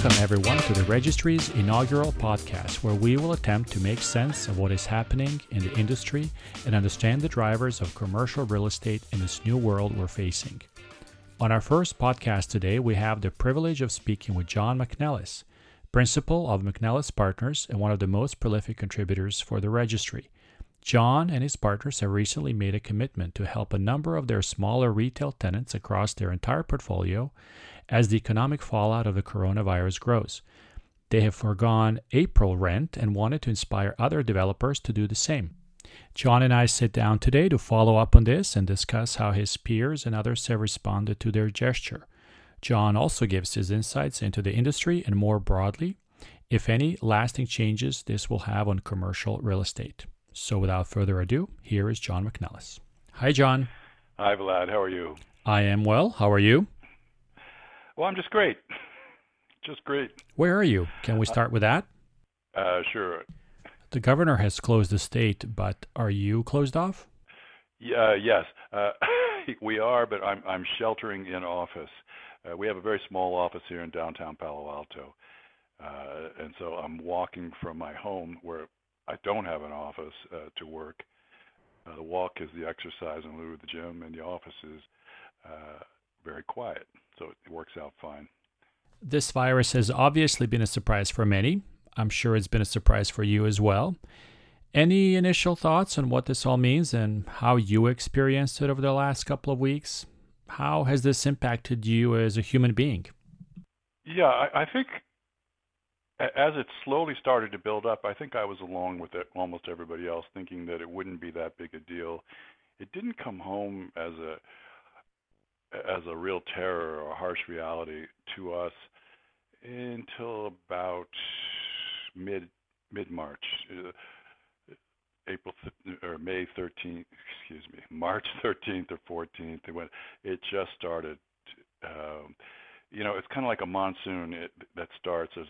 Welcome, everyone, to the Registry's inaugural podcast, where we will attempt to make sense of what is happening in the industry and understand the drivers of commercial real estate in this new world we're facing. On our first podcast today, we have the privilege of speaking with John McNellis, principal of McNellis Partners and one of the most prolific contributors for the Registry. John and his partners have recently made a commitment to help a number of their smaller retail tenants across their entire portfolio as the economic fallout of the coronavirus grows. They have foregone April rent and wanted to inspire other developers to do the same. John and I sit down today to follow up on this and discuss how his peers and others have responded to their gesture. John also gives his insights into the industry and more broadly, if any lasting changes this will have on commercial real estate. So without further ado, here is John McNellis. Hi, John. Hi, Vlad. How are you? I am well. How are you? Well, I'm just great. Just great. Where are you? Can we start with that? Uh, sure. The governor has closed the state, but are you closed off? Yeah, yes, uh, we are, but I'm I'm sheltering in office. Uh, we have a very small office here in downtown Palo Alto, uh, and so I'm walking from my home where I don't have an office uh, to work. Uh, the walk is the exercise in lieu of the gym, and the office is uh, very quiet, so it works out fine. This virus has obviously been a surprise for many. I'm sure it's been a surprise for you as well. Any initial thoughts on what this all means and how you experienced it over the last couple of weeks? How has this impacted you as a human being? Yeah, I, I think as it slowly started to build up, I think I was along with it, almost everybody else, thinking that it wouldn't be that big a deal. It didn't come home as a as a real terror or harsh reality to us until about mid mid March, uh, April th- or May 13th, excuse me, March 13th or 14th. It went. It just started. Um, you know, it's kind of like a monsoon it, that starts. There's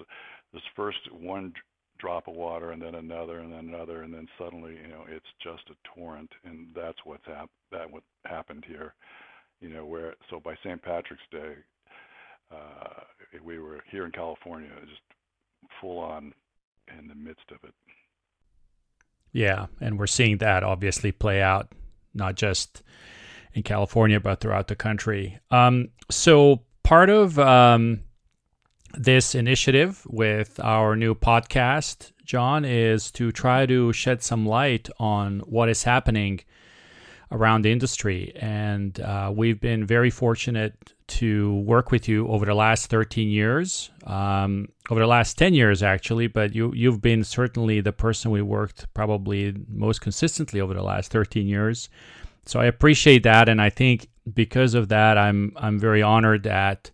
this first one drop of water and then another and then another and then suddenly you know it's just a torrent and that's what's hap- that what happened here you know where so by St. Patrick's Day uh we were here in California just full on in the midst of it yeah and we're seeing that obviously play out not just in California but throughout the country um so part of um this initiative with our new podcast, John, is to try to shed some light on what is happening around the industry. And uh, we've been very fortunate to work with you over the last 13 years, um, over the last 10 years, actually. But you, you've been certainly the person we worked probably most consistently over the last 13 years. So I appreciate that. And I think because of that, I'm, I'm very honored that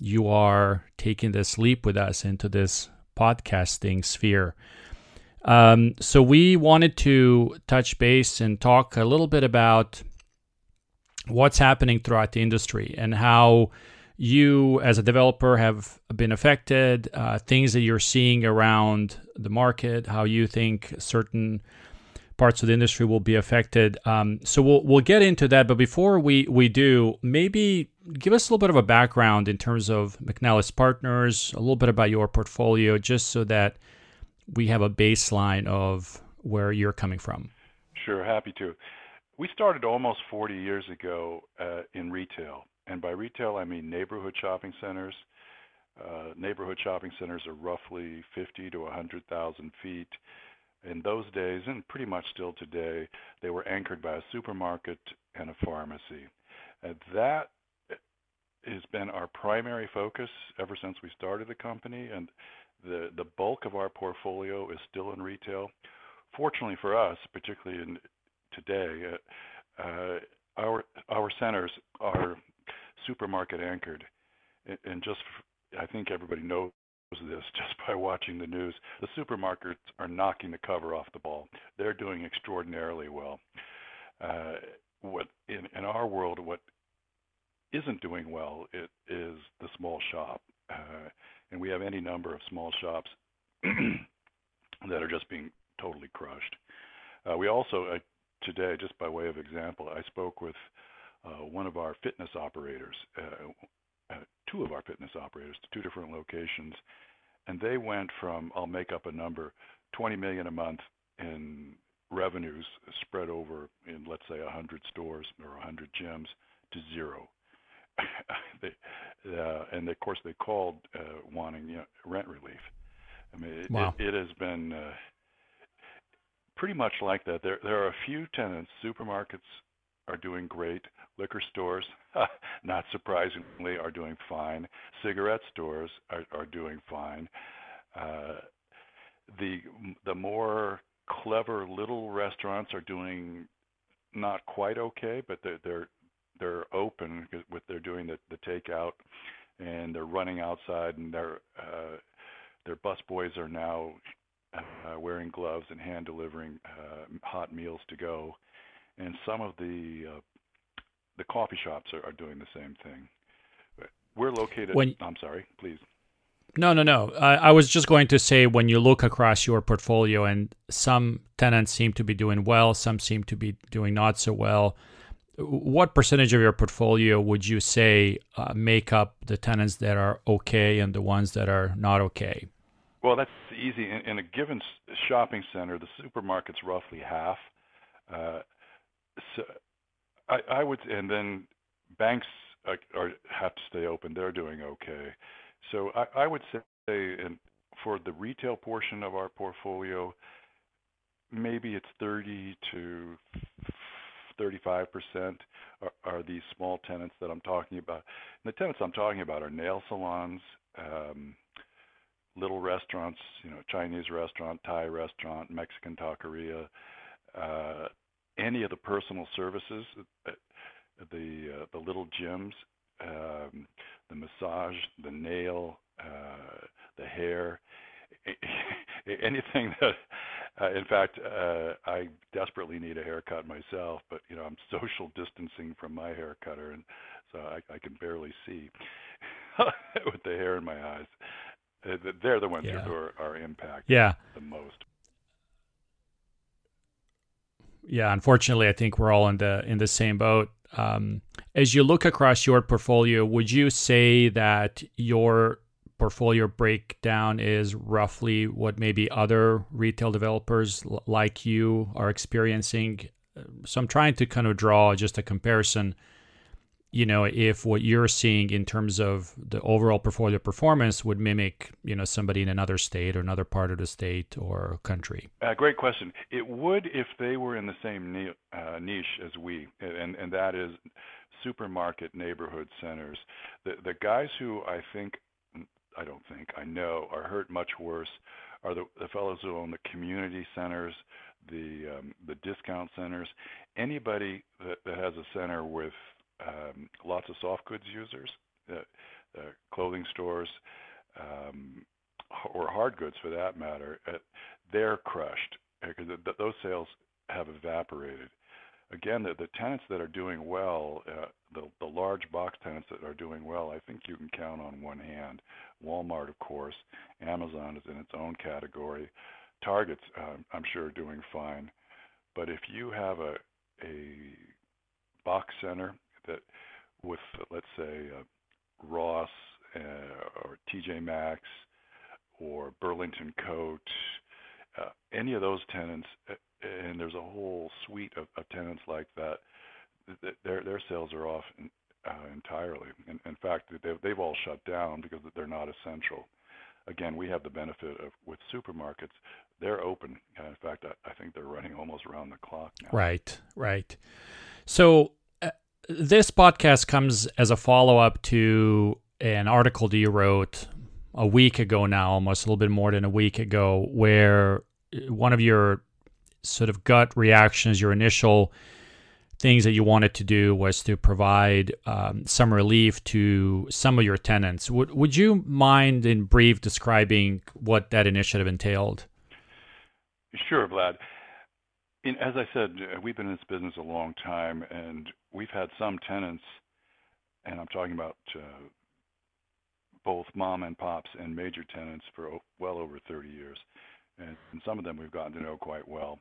you are taking this leap with us into this podcasting sphere. Um, so, we wanted to touch base and talk a little bit about what's happening throughout the industry and how you, as a developer, have been affected, uh, things that you're seeing around the market, how you think certain parts of the industry will be affected. Um, so we'll we'll get into that. But before we we do, maybe give us a little bit of a background in terms of McNellis Partners, a little bit about your portfolio, just so that we have a baseline of where you're coming from. Sure, happy to. We started almost 40 years ago uh, in retail, and by retail I mean neighborhood shopping centers. Uh, neighborhood shopping centers are roughly 50 to 100,000 feet in those days, and pretty much still today, they were anchored by a supermarket and a pharmacy. And that has been our primary focus ever since we started the company, and the bulk of our portfolio is still in retail. Fortunately for us, particularly today, uh, uh, our our centers are supermarket anchored, and just I think everybody knows this just by watching the news. The supermarkets are knocking the cover off the ball. They're doing extraordinarily well. Uh, what in, our world, what isn't doing well it is the small shop, and we have any number of small shops that are just being totally crushed. Uh, we also uh, today, just by way of example, I spoke with uh, one of our fitness operators, uh, uh, two of our fitness operators to two different locations, and they went from I'll make up a number, 20 million a month in revenues spread over in let's say 100 stores or 100 gyms to zero. they, uh, and of course they called uh, wanting you know, rent relief. I mean, it, wow. it, it has been uh, pretty much like that. There, there are a few tenants. Supermarkets are doing great. Liquor stores, not surprisingly, are doing fine. Cigarette stores are, are doing fine. Uh, the the more clever little restaurants are doing not quite okay, but they're they're they're open with they're doing the the takeout and they're running outside and their uh, their bus boys are now uh, wearing gloves and hand delivering uh, hot meals to go, and some of the uh, the coffee shops are, are doing the same thing. We're located. When, I'm sorry, please. No, no, no. I, I was just going to say when you look across your portfolio, and some tenants seem to be doing well, some seem to be doing not so well. What percentage of your portfolio would you say uh, make up the tenants that are okay and the ones that are not okay? Well, that's easy. In, in a given shopping center, the supermarket's roughly half. Uh, so I, I would, and then banks are, are, have to stay open. They're doing okay. So I, I would say, in, for the retail portion of our portfolio, maybe it's 30 to 35 percent are, are these small tenants that I'm talking about. And the tenants I'm talking about are nail salons. Um, little restaurants, you know, Chinese restaurant, Thai restaurant, Mexican taqueria, uh, any of the personal services, uh, the uh, the little gyms, um, the massage, the nail, uh, the hair, anything that. Uh, in fact, uh, I desperately need a haircut myself, but you know I'm social distancing from my hair cutter, and so I, I can barely see with the hair in my eyes. Uh, they're the ones yeah. who are, are impacted yeah. the most. Yeah, unfortunately, I think we're all in the in the same boat. Um, as you look across your portfolio, would you say that your portfolio breakdown is roughly what maybe other retail developers l- like you are experiencing? So I'm trying to kind of draw just a comparison you know, if what you're seeing in terms of the overall portfolio performance would mimic, you know, somebody in another state or another part of the state or country? Uh, great question. It would if they were in the same uh, niche as we, and and that is supermarket neighborhood centers. The the guys who I think, I don't think, I know. Are hurt much worse. Are the, the fellows who own the community centers, the um, the discount centers, anybody that, that has a center with um, lots of soft goods users, uh, uh, clothing stores, um, or hard goods for that matter, uh, they're crushed because th- those sales have evaporated. Again, the, the tenants that are doing well, uh, the, the large box tenants that are doing well, I think you can count on one hand. Walmart, of course, Amazon is in its own category. Target's, uh, I'm sure, are doing fine. But if you have a a box center that with, let's say, uh, Ross uh, or TJ Maxx or Burlington Coat, uh, any of those tenants, uh, and there's a whole suite of, of tenants like that, their their sales are off in, uh, entirely. In, in fact, they've, they've all shut down because they're not essential. Again, we have the benefit of with supermarkets, they're open. Uh, in fact, I, I think they're running almost around the clock now. Right, right. So this podcast comes as a follow up to an article that you wrote a week ago now, almost a little bit more than a week ago, where one of your sort of gut reactions, your initial things that you wanted to do was to provide um, some relief to some of your tenants. Would would you mind in brief describing what that initiative entailed? Sure, Vlad. In, as I said, we've been in this business a long time, and we've had some tenants, and I'm talking about uh, both mom and pops and major tenants for well over 30 years, and, and some of them we've gotten to know quite well.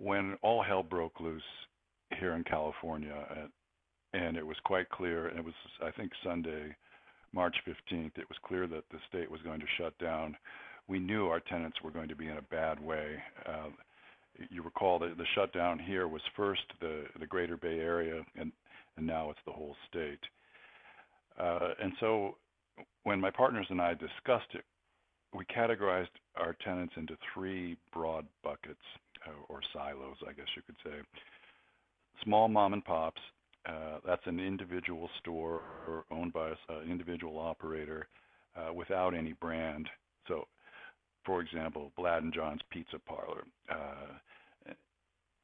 When all hell broke loose here in California, and it was quite clear, and it was I think Sunday March 15th, it was clear that the state was going to shut down. We knew our tenants were going to be in a bad way. Uh, you recall that the shutdown here was first the, the greater Bay Area, and, and now it's the whole state. Uh, and so when my partners and I discussed it, we categorized our tenants into three broad buckets or silos, I guess you could say. Small mom and pops, uh, that's an individual store owned by an uh, individual operator uh, without any brand. So, for example, Vlad and John's Pizza Parlor, uh,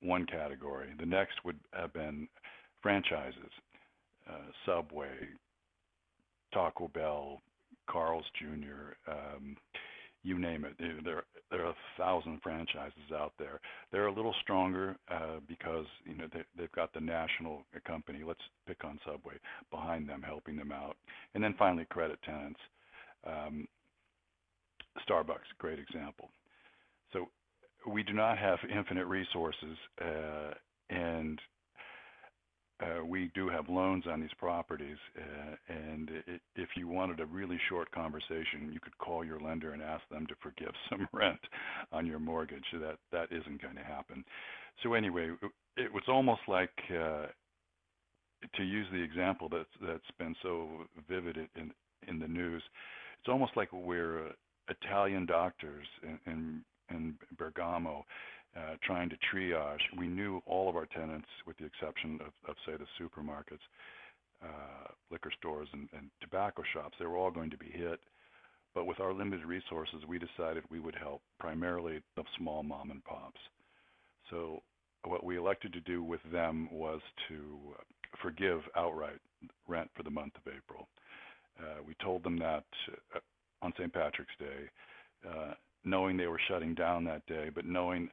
one category. The next would have been franchises, uh, Subway, Taco Bell, Carl's Jr., um, you name it. There, there are a thousand franchises out there. They're a little stronger uh, because you know they, they've got the national company. Let's pick on Subway behind them, helping them out, and then finally credit tenants. Um, Starbucks, great example. So we do not have infinite resources, uh, and uh, we do have loans on these properties, uh, and it, if you wanted a really short conversation, you could call your lender and ask them to forgive some rent on your mortgage. That that isn't going to happen. So anyway, it was almost like uh, to use the example that's that's been so vivid in in the news. It's almost like we're uh, Italian doctors in, in in Bergamo uh, trying to triage. We knew all of our tenants, with the exception of, of say, the supermarkets, uh, liquor stores, and, and tobacco shops. They were all going to be hit. But with our limited resources, we decided we would help primarily the small mom and pops. So what we elected to do with them was to forgive outright rent for the month of April. Uh, we told them that uh, on St. Patrick's Day, uh, knowing they were shutting down that day, but knowing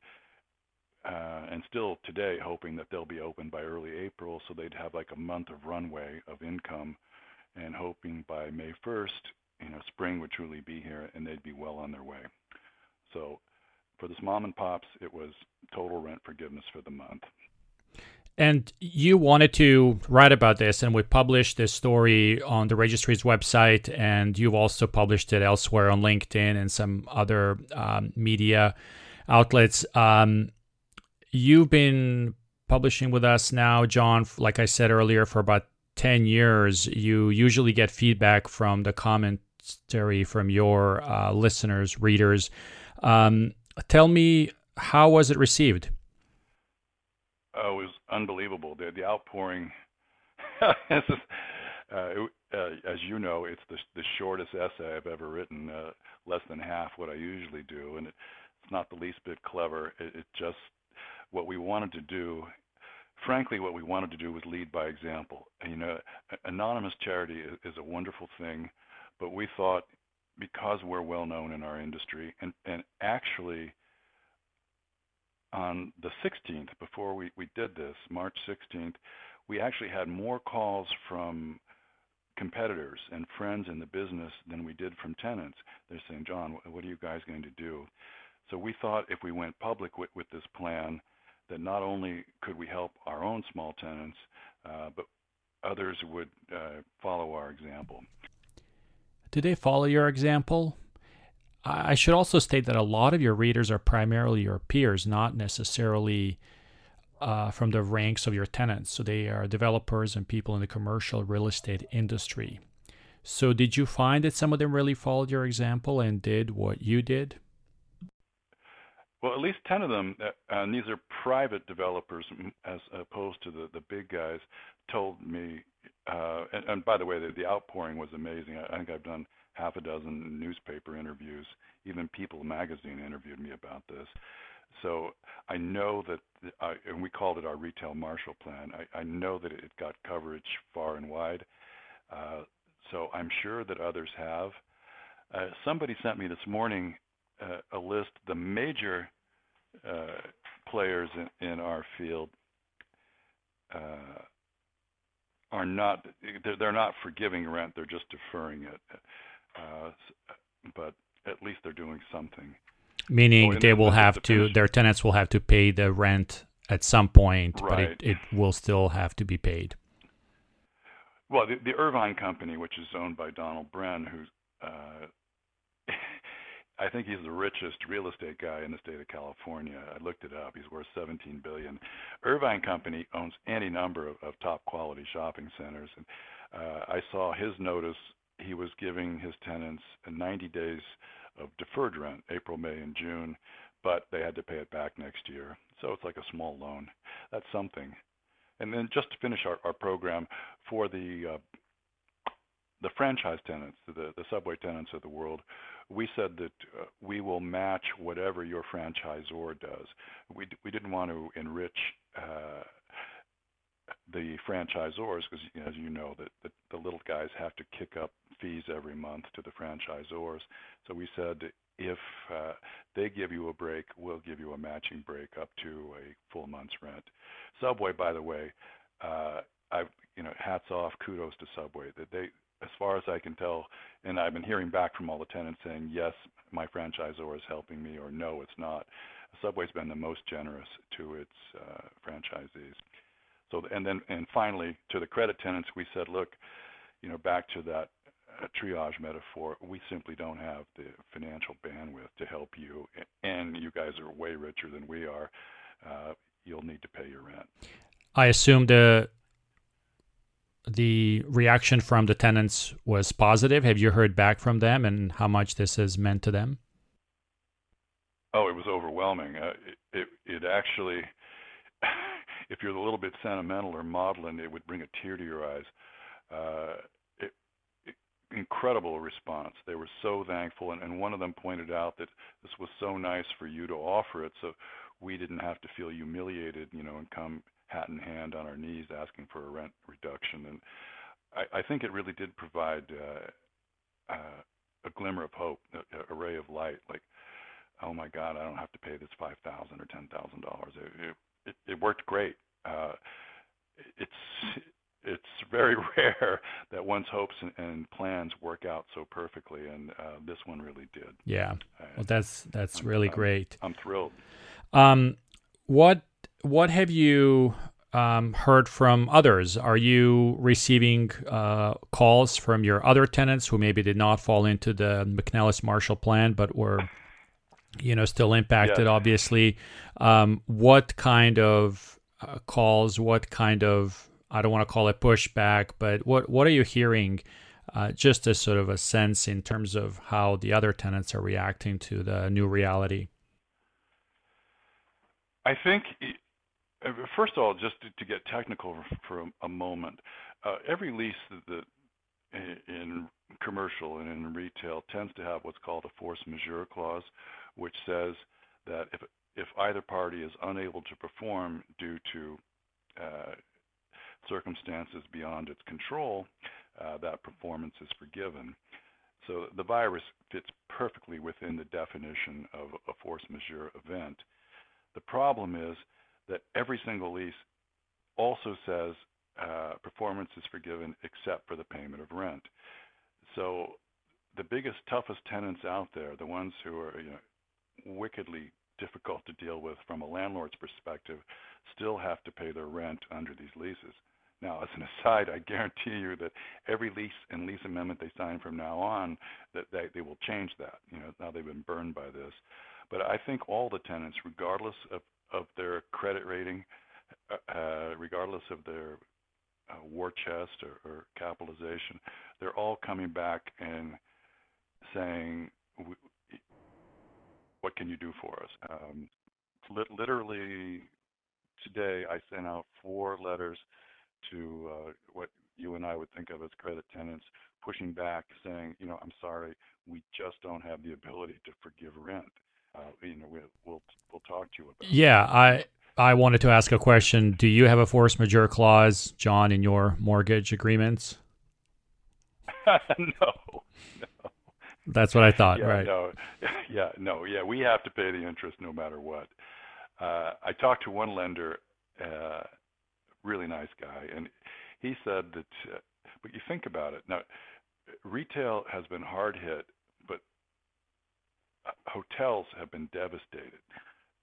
uh, and still today hoping that they'll be open by early April so they'd have like a month of runway of income and hoping by May 1st, you know, spring would truly be here and they'd be well on their way. So for this mom and pops, it was total rent forgiveness for the month. And you wanted to write about this, and we published this story on the registry's website, and you've also published it elsewhere on LinkedIn and some other um, media outlets. Um, you've been publishing with us now, John, like I said earlier, for about 10 years. You usually get feedback from the commentary from your uh, listeners, readers. Um, tell me, how was it received? Oh, it was unbelievable. The, the outpouring. uh, it, uh, as you know, it's the, the shortest essay I've ever written, uh, less than half what I usually do, and it, it's not the least bit clever. It, it just what we wanted to do frankly, what we wanted to do was lead by example. And, you know, anonymous charity is, is, a wonderful thing, but we thought because we're well known in our industry, and, and actually on the 16th, before we, we did this, March 16th, we actually had more calls from competitors and friends in the business than we did from tenants. They're saying, John, what are you guys going to do? So we thought if we went public with, with this plan, that not only could we help our own small tenants, uh, but others would uh, follow our example. Did they follow your example? I should also state that a lot of your readers are primarily your peers, not necessarily uh, from the ranks of your tenants. So they are developers and people in the commercial real estate industry. So did you find that some of them really followed your example and did what you did? Well, at least 10 of them, uh, and these are private developers as opposed to the, the big guys, told me, uh, and, and by the way, the, the outpouring was amazing. I, I think I've done half a dozen newspaper interviews. Even People magazine interviewed me about this. So I know that, I, and we called it our retail Marshall Plan. I, I know that it got coverage far and wide. Uh, so I'm sure that others have. Uh, somebody sent me this morning a list the major uh, players in, in, our field uh, are not they're, they're, not forgiving rent they're just deferring it uh, but at least they're doing something. Meaning they will have to their tenants will have to pay the rent at some point right. but it, it will still have to be paid. Well, the, the Irvine Company, which is owned by Donald Bren, who's uh, I think he's the richest real estate guy in the state of California. I looked it up. He's worth 17 billion. Irvine Company owns any number of, of top quality shopping centers, and uh, I saw his notice. He was giving his tenants 90 days of deferred rent, April, May, and June, but they had to pay it back next year. So it's like a small loan. That's something. And then just to finish our, our program for the uh, the franchise tenants, the, the subway tenants of the world, we said that uh, we will match whatever your franchisor does. We, we didn't want to enrich uh, the franchisors because, as you know, that the, the little guys have to kick up fees every month to the franchisors. So we said if uh, they give you a break, we'll give you a matching break up to a full month's rent. Subway, by the way, uh, I you know hats off, kudos to Subway that they as far as I can tell, and I've been hearing back from all the tenants saying, yes, my franchisor is helping me, or no, it's not. Subway's been the most generous to its uh, franchisees. So, and then, and finally, to the credit tenants, we said, look, you know, back to that uh, triage metaphor, we simply don't have the financial bandwidth to help you, and you guys are way richer than we are. Uh, you'll need to pay your rent. I assume the the reaction from the tenants was positive. Have you heard back from them and how much this has meant to them? Oh, it was overwhelming. Uh, it, it, it actually, if you're a little bit sentimental or maudlin, it would bring a tear to your eyes. Uh, incredible response. They were so thankful, and, and one of them pointed out that this was so nice for you to offer it, so we didn't have to feel humiliated, you know, and come hat in hand on our knees asking for a rent reduction. And I, I think it really did provide uh, uh, a glimmer of hope, a, a ray of light. Like, oh my God, I don't have to pay this five thousand or ten thousand dollars. It, it it worked great. Uh, it's it's very rare that one's hopes and, and, plans work out so perfectly, and uh, this one really did. Yeah, well, that's that's I'm, really I'm, great. I'm thrilled. Um, what what have you um, heard from others? Are you receiving uh, calls from your other tenants who maybe did not fall into the McNellis Marshall Plan, but were, you know, still impacted? Obviously, um, what kind of uh, calls? What kind of I don't want to call it pushback, but what what are you hearing? Uh, just as sort of a sense in terms of how the other tenants are reacting to the new reality. I think first of all, just to, get technical for a, moment, uh, every lease that, in commercial and in retail tends to have what's called a force majeure clause, which says that if if either party is unable to perform due to uh, circumstances beyond its control, uh, that performance is forgiven. So the virus fits perfectly within the definition of a force majeure event. The problem is that every single lease also says uh, performance is forgiven except for the payment of rent. So the biggest, toughest tenants out there, the ones who are you know, wickedly difficult to deal with from a landlord's perspective, still have to pay their rent under these leases. Now, as an aside, I guarantee you that every lease and lease amendment they sign from now on, that they, they will change that. You know, now they've been burned by this. But I think all the tenants, regardless of of their credit rating, uh, uh, regardless of their uh, war chest or, or capitalization, they're all coming back and saying, "What can you do for us?" Um, literally today, I sent out four letters to uh, what you and I would think of as credit tenants, pushing back, saying, "You know, I'm sorry, we just don't have the ability to forgive rent." Uh, you know, we'll, we'll we'll talk to you about. Yeah, I I wanted to ask a question. Do you have a force majeure clause, John, in your mortgage agreements? no, no. That's what I thought. Yeah, right. No, yeah, no, yeah. We have to pay the interest no matter what. Uh, I talked to one lender, uh, really nice guy, and he said that. Uh, but you think about it now. Retail has been hard hit hotels have been devastated,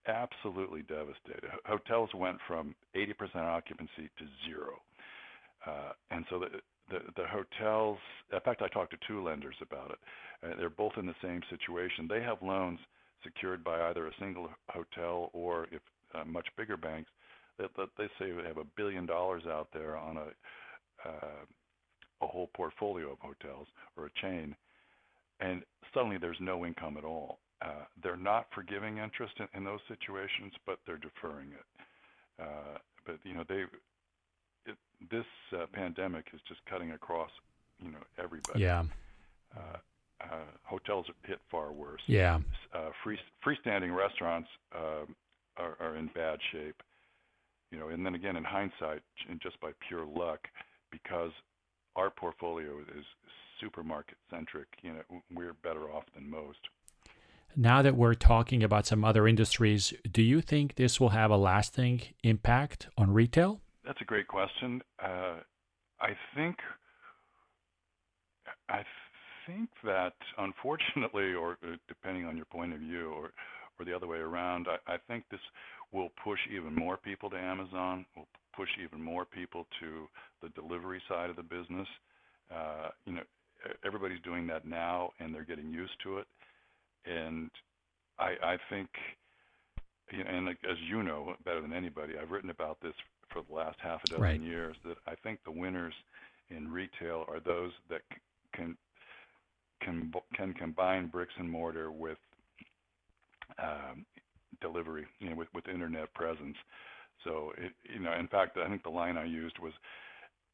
absolutely devastated. Hotels went from 80% occupancy to zero. Uh, and so the, the, the hotels, in fact, I talked to two lenders about it. Uh, they're both in the same situation. They have loans secured by either a single hotel or, if uh, much bigger banks, they say they have a billion dollars out there on a uh, a whole portfolio of hotels or a chain, and suddenly there's no income at all. Uh, they're not forgiving interest in, in those situations, but they're deferring it. Uh, but you know, they it, this uh, pandemic is just cutting across, you know, everybody. Yeah. Uh, uh, hotels are hit far worse. Yeah. Uh, free freestanding restaurants uh, are, are in bad shape. You know, and then again, in hindsight, and just by pure luck, because our portfolio is supermarket centric, you know, we're better off than most. Now that we're talking about some other industries, do you think this will have a lasting impact on retail? That's a great question. Uh, I think I think that unfortunately, or uh, depending on your point of view, or or the other way around, I, I think this will push even more people to Amazon. Will push even more people to the delivery side of the business. Uh, you know, everybody's doing that now, and they're getting used to it. And I, I think, you know, and as you know better than anybody, I've written about this for the last half a dozen right. years. That I think the winners in retail are those that can can can combine bricks and mortar with um, delivery, you know, with with internet presence. So it, you know, in fact, I think the line I used was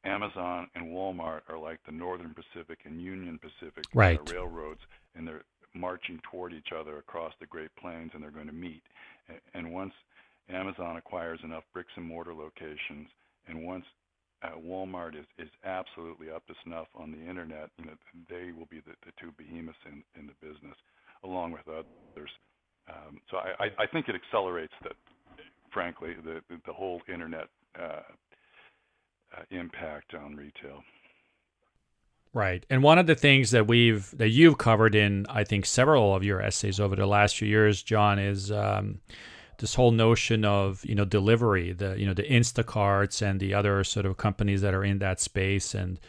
Amazon and Walmart are like the Northern Pacific and Union Pacific right. uh, railroads, and they're marching toward each other across the Great Plains, and they're going to meet. And once Amazon acquires enough bricks and mortar locations, and once uh, Walmart is, is absolutely up to snuff on the internet, you know, they will be the, the two behemoths in, in the business, along with others. Um, so I, I, I think it accelerates the, frankly, the the whole internet uh, uh, impact on retail. Right. And one of the things that we've that you've covered in I think several of your essays over the last few years, John, is um, this whole notion of you know delivery, the you know the Instacarts and the other sort of companies that are in that space, and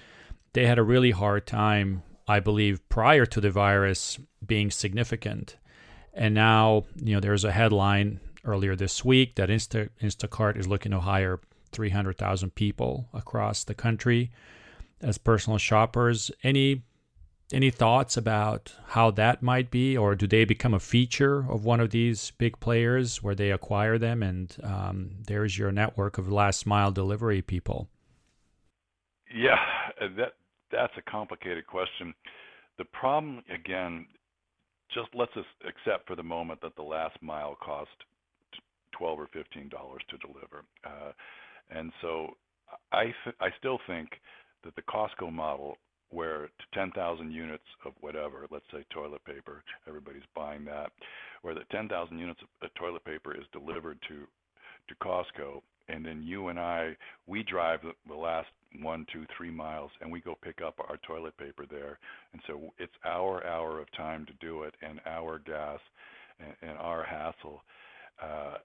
they had a really hard time, I believe, prior to the virus being significant, and now you know there's a headline earlier this week that Insta, Instacart is looking to hire 300,000 people across the country as personal shoppers. Any any thoughts about how that might be, or do they become a feature of one of these big players where they acquire them and um, there's your network of last mile delivery people? Yeah, that that's a complicated question. The problem, again, just let's accept for the moment that the last mile cost 12 or 15 dollars to deliver. Uh, and so I th- I still think that the Costco model where 10,000 units of whatever, let's say toilet paper, everybody's buying that, where the 10,000 units of toilet paper is delivered to to Costco, and then you and I, we drive the last one, two, three miles, and we go pick up our toilet paper there, and so it's our hour of time to do it, and our gas, and, and our hassle. Uh,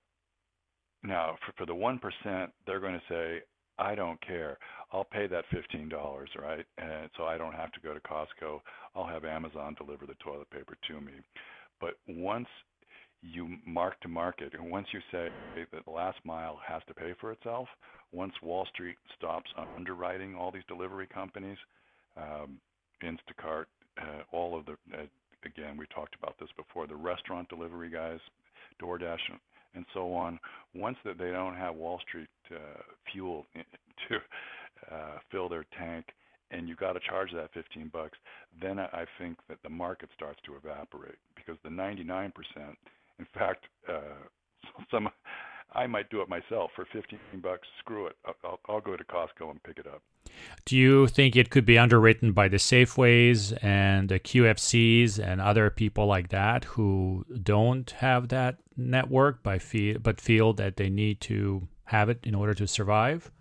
now, for, for the 1%, they're going to say, I don't care. I'll pay that $15, right? And so I don't have to go to Costco. I'll have Amazon deliver the toilet paper to me. But once you mark to market, and once you say that the last mile has to pay for itself, once Wall Street stops underwriting all these delivery companies, um, Instacart, uh, all of the, uh, again, we talked about this before, the restaurant delivery guys, DoorDash, and so on. Once that they don't have Wall Street uh, fuel to uh, fill their tank, and you got to charge that 15 bucks, then I think that the market starts to evaporate because the 99%, in fact, uh, some I might do it myself for 15 bucks. Screw it. I'll, I'll go to Costco and pick it up. Do you think it could be underwritten by the Safeways and the QFCs and other people like that who don't have that network by feel, but feel that they need to have it in order to survive?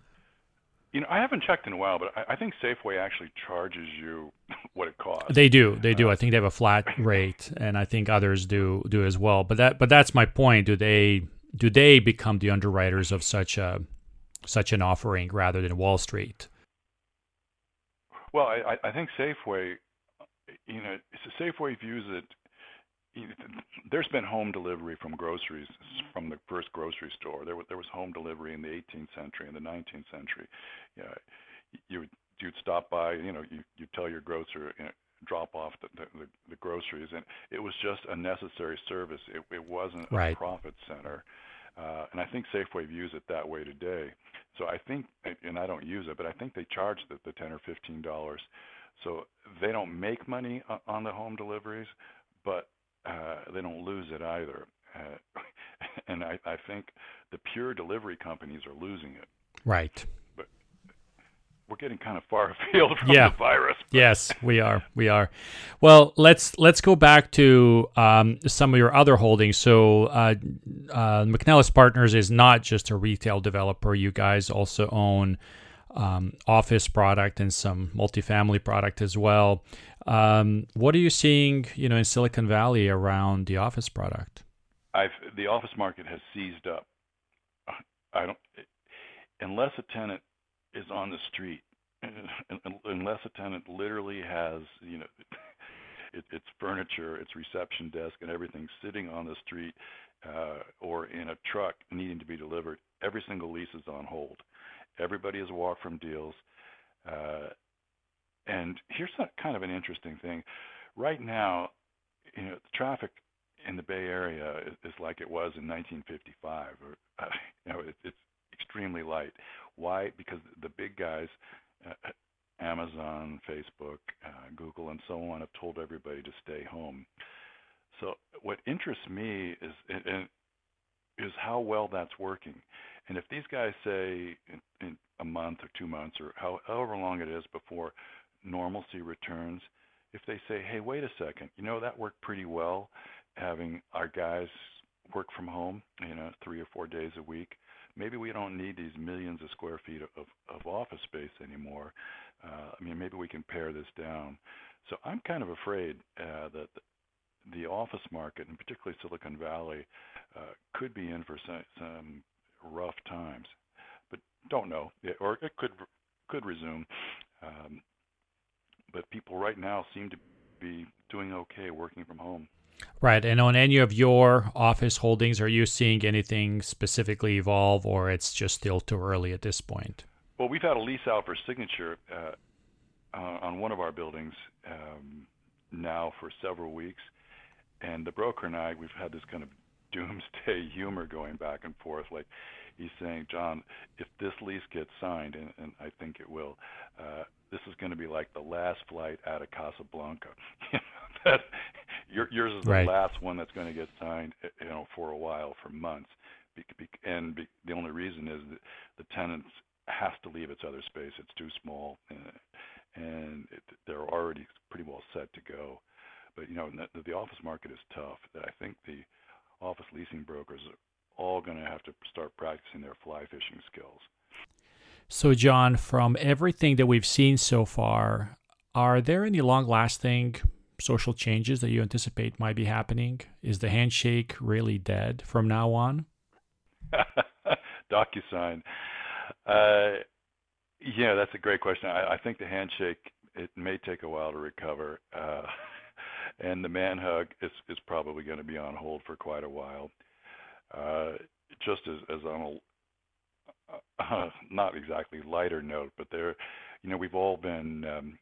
You know, I haven't checked in a while, but I, I think Safeway actually charges you what it costs. They do, they do. Uh, I think they have a flat rate, and I think others do do as well. But that, but that's my point. Do they do they become the underwriters of such a such an offering rather than Wall Street? Well, I, I think Safeway, you know, Safeway views it. there's been home delivery from groceries from the first grocery store. There was there was home delivery in the 18th century and the 19th century. You know, you you'd stop by, you know, you you tell your grocer, you know, drop off the, the, the groceries, and it was just a necessary service. It, it wasn't right. a profit center. Uh, and I think Safeway views it that way today. So I think, and I don't use it, but I think they charge the, the ten or fifteen dollars. So they don't make money on the home deliveries, but uh, they don't lose it either. Uh, and I, I think the pure delivery companies are losing it. Right we're getting kind of far afield from yeah. the virus. Yes, we are. We are. Well, let's let's go back to um, some of your other holdings. So, uh, uh, McNellis Partners is not just a retail developer. You guys also own um, office product and some multifamily product as well. Um, what are you seeing, you know, in Silicon Valley around the office product? I've the office market has seized up. I don't unless a tenant is on the street unless a tenant literally has you know it, its furniture its reception desk and everything sitting on the street uh, or in a truck needing to be delivered every single lease is on hold. Everybody has walked from deals uh, and here's a, kind of an interesting thing. Right now you know the traffic in the bay area is, is like it was in 1955 or uh, you know it, it's extremely light why? Because the big guys, uh, Amazon, Facebook, uh, Google, and so on, have told everybody to stay home. So what interests me is is how well that's working. And if these guys say in, in a month or two months or how, however long it is before normalcy returns, if they say, hey, wait a second, you know that worked pretty well, having our guys work from home, you know, three or four days a week maybe we don't need these millions of square feet of, of office space anymore. Uh, I mean, maybe we can pare this down. So I'm kind of afraid uh, that the office market, and particularly Silicon Valley, uh, could be in for some, some rough times. But don't know, or it could could resume. Um, but people right now seem to be doing okay working from home. Right. And on any of your office holdings, are you seeing anything specifically evolve or it's just still too early at this point? Well, we've had a lease out for signature uh, uh, on one of our buildings um, now for several weeks. And the broker and I, we've had this kind of doomsday humor going back and forth. Like he's saying, John, if this lease gets signed, and, and I think it will, uh, this is going to be like the last flight out of Casablanca. that your, yours is the right. last one that's going to get signed, eh, you know, for a while, for months. Be, be, and be, the only reason is that the tenant has to leave its other space. It's too small, and, and it, they're already pretty well set to go. But you know, the, the office market is tough. I think the office leasing brokers are all going to have to start practicing their fly fishing skills. So, John, from everything that we've seen so far, are there any long lasting social changes that you anticipate might be happening? Is the handshake really dead from now on? DocuSign. Uh, yeah, that's a great question. I, I, think the handshake it may take a while to recover, uh, and the man hug is is probably going to be on hold for quite a while. Uh, just as as on a uh, not exactly lighter note, but there, you know, we've all been um,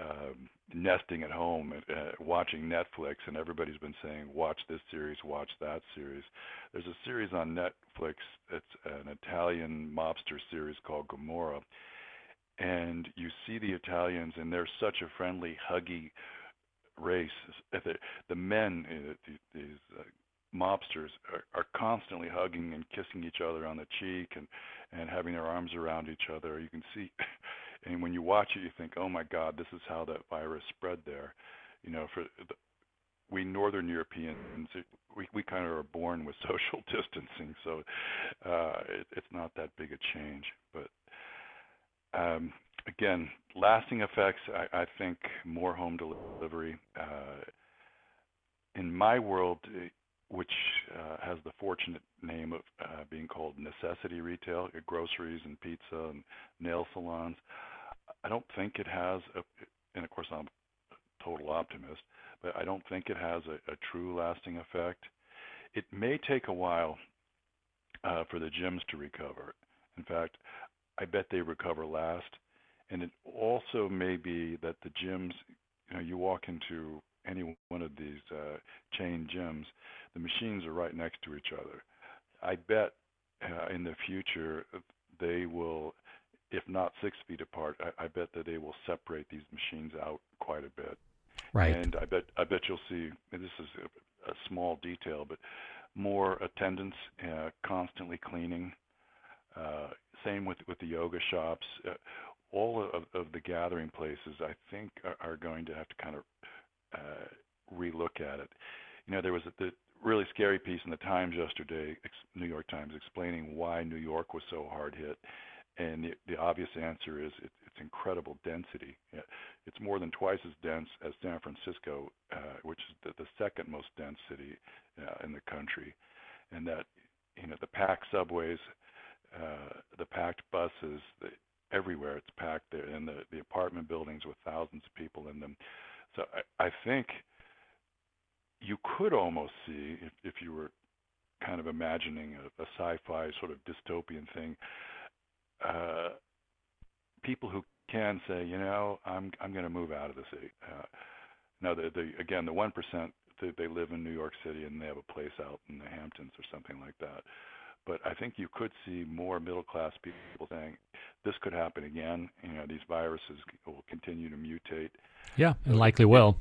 um, nesting at home uh, watching Netflix, and everybody's been saying, "Watch this series, watch that series." There's a series on Netflix. It's an Italian mobster series called Gomorrah, and you see the Italians, and they're such a friendly, huggy race. The, the men, uh, these uh, mobsters, are, are constantly hugging and kissing each other on the cheek and and having their arms around each other. You can see and when you watch it, you think, "Oh my God, this is how that virus spread there." You know, for the, we Northern Europeans, we we kind of are born with social distancing, so uh, it, it's not that big a change. But um, again, lasting effects. I, I think more home delivery. Uh, in my world, which uh, has the fortunate name of uh, being called necessity retail, groceries and pizza and nail salons. I don't think it has, a, and of course I'm a total optimist, but I don't think it has a, a true lasting effect. It may take a while uh, for the gyms to recover. In fact, I bet they recover last. And it also may be that the gyms, you know, you walk into any one of these uh, chain gyms, the machines are right next to each other. I bet uh, in the future they will, if not six feet apart, I, I bet that they will separate these machines out quite a bit. Right. And I bet I bet you'll see. This is a, a small detail, but more attendance, uh, constantly cleaning. Uh, same with with the yoga shops. Uh, all of, of the gathering places, I think, are, are going to have to kind of uh, relook at it. You know, there was a, the really scary piece in the Times yesterday, New York Times, explaining why New York was so hard hit. And the, the obvious answer is it, it's incredible density. It's more than twice as dense as San Francisco, uh, which is the, the second most dense city uh, in the country. And that, you know, the packed subways, uh, the packed buses, the, everywhere it's packed there, and the, the apartment buildings with thousands of people in them. So I, I think you could almost see, if, if you were kind of imagining a, a sci-fi sort of dystopian thing, uh, people who can say, you know, I'm I'm going to move out of the city. Uh, now, the, the again, the one percent they, they live in New York City and they have a place out in the Hamptons or something like that. But I think you could see more middle class people saying, this could happen again. You know, these viruses will continue to mutate. Yeah, and likely will.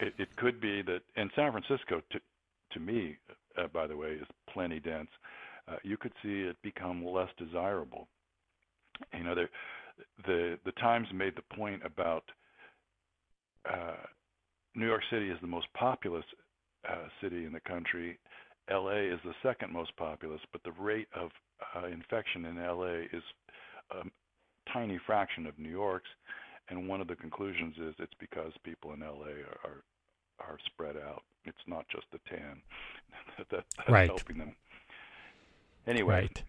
It, it could be that, in San Francisco, to to me, uh, by the way, is plenty dense. Uh, you could see it become less desirable you know, the the the Times made the point about uh, New York City is the most populous uh, city in the country. LA is the second most populous, but the rate of uh, infection in LA is a tiny fraction of New York's. And one of the conclusions is it's because people in LA are are, spread out. It's not just the tan that, that's right. helping them. Anyway, right.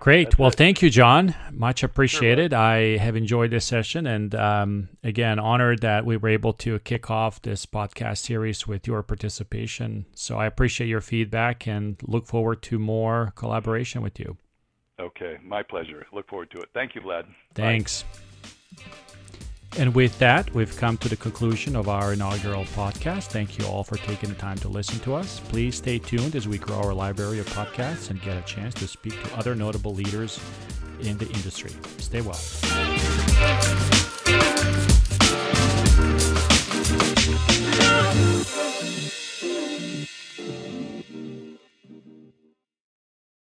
Great. Well, it. thank you, John. Much appreciated. Sure, I have enjoyed this session, and um, again, honored that we were able to kick off this podcast series with your participation. So I appreciate your feedback and look forward to more collaboration with you. Okay, my pleasure. Look forward to it. Thank you, Vlad. Thanks. Bye. And with that, we've come to the conclusion of our inaugural podcast. Thank you all for taking the time to listen to us. Please stay tuned as we grow our library of podcasts and get a chance to speak to other notable leaders in the industry. Stay well.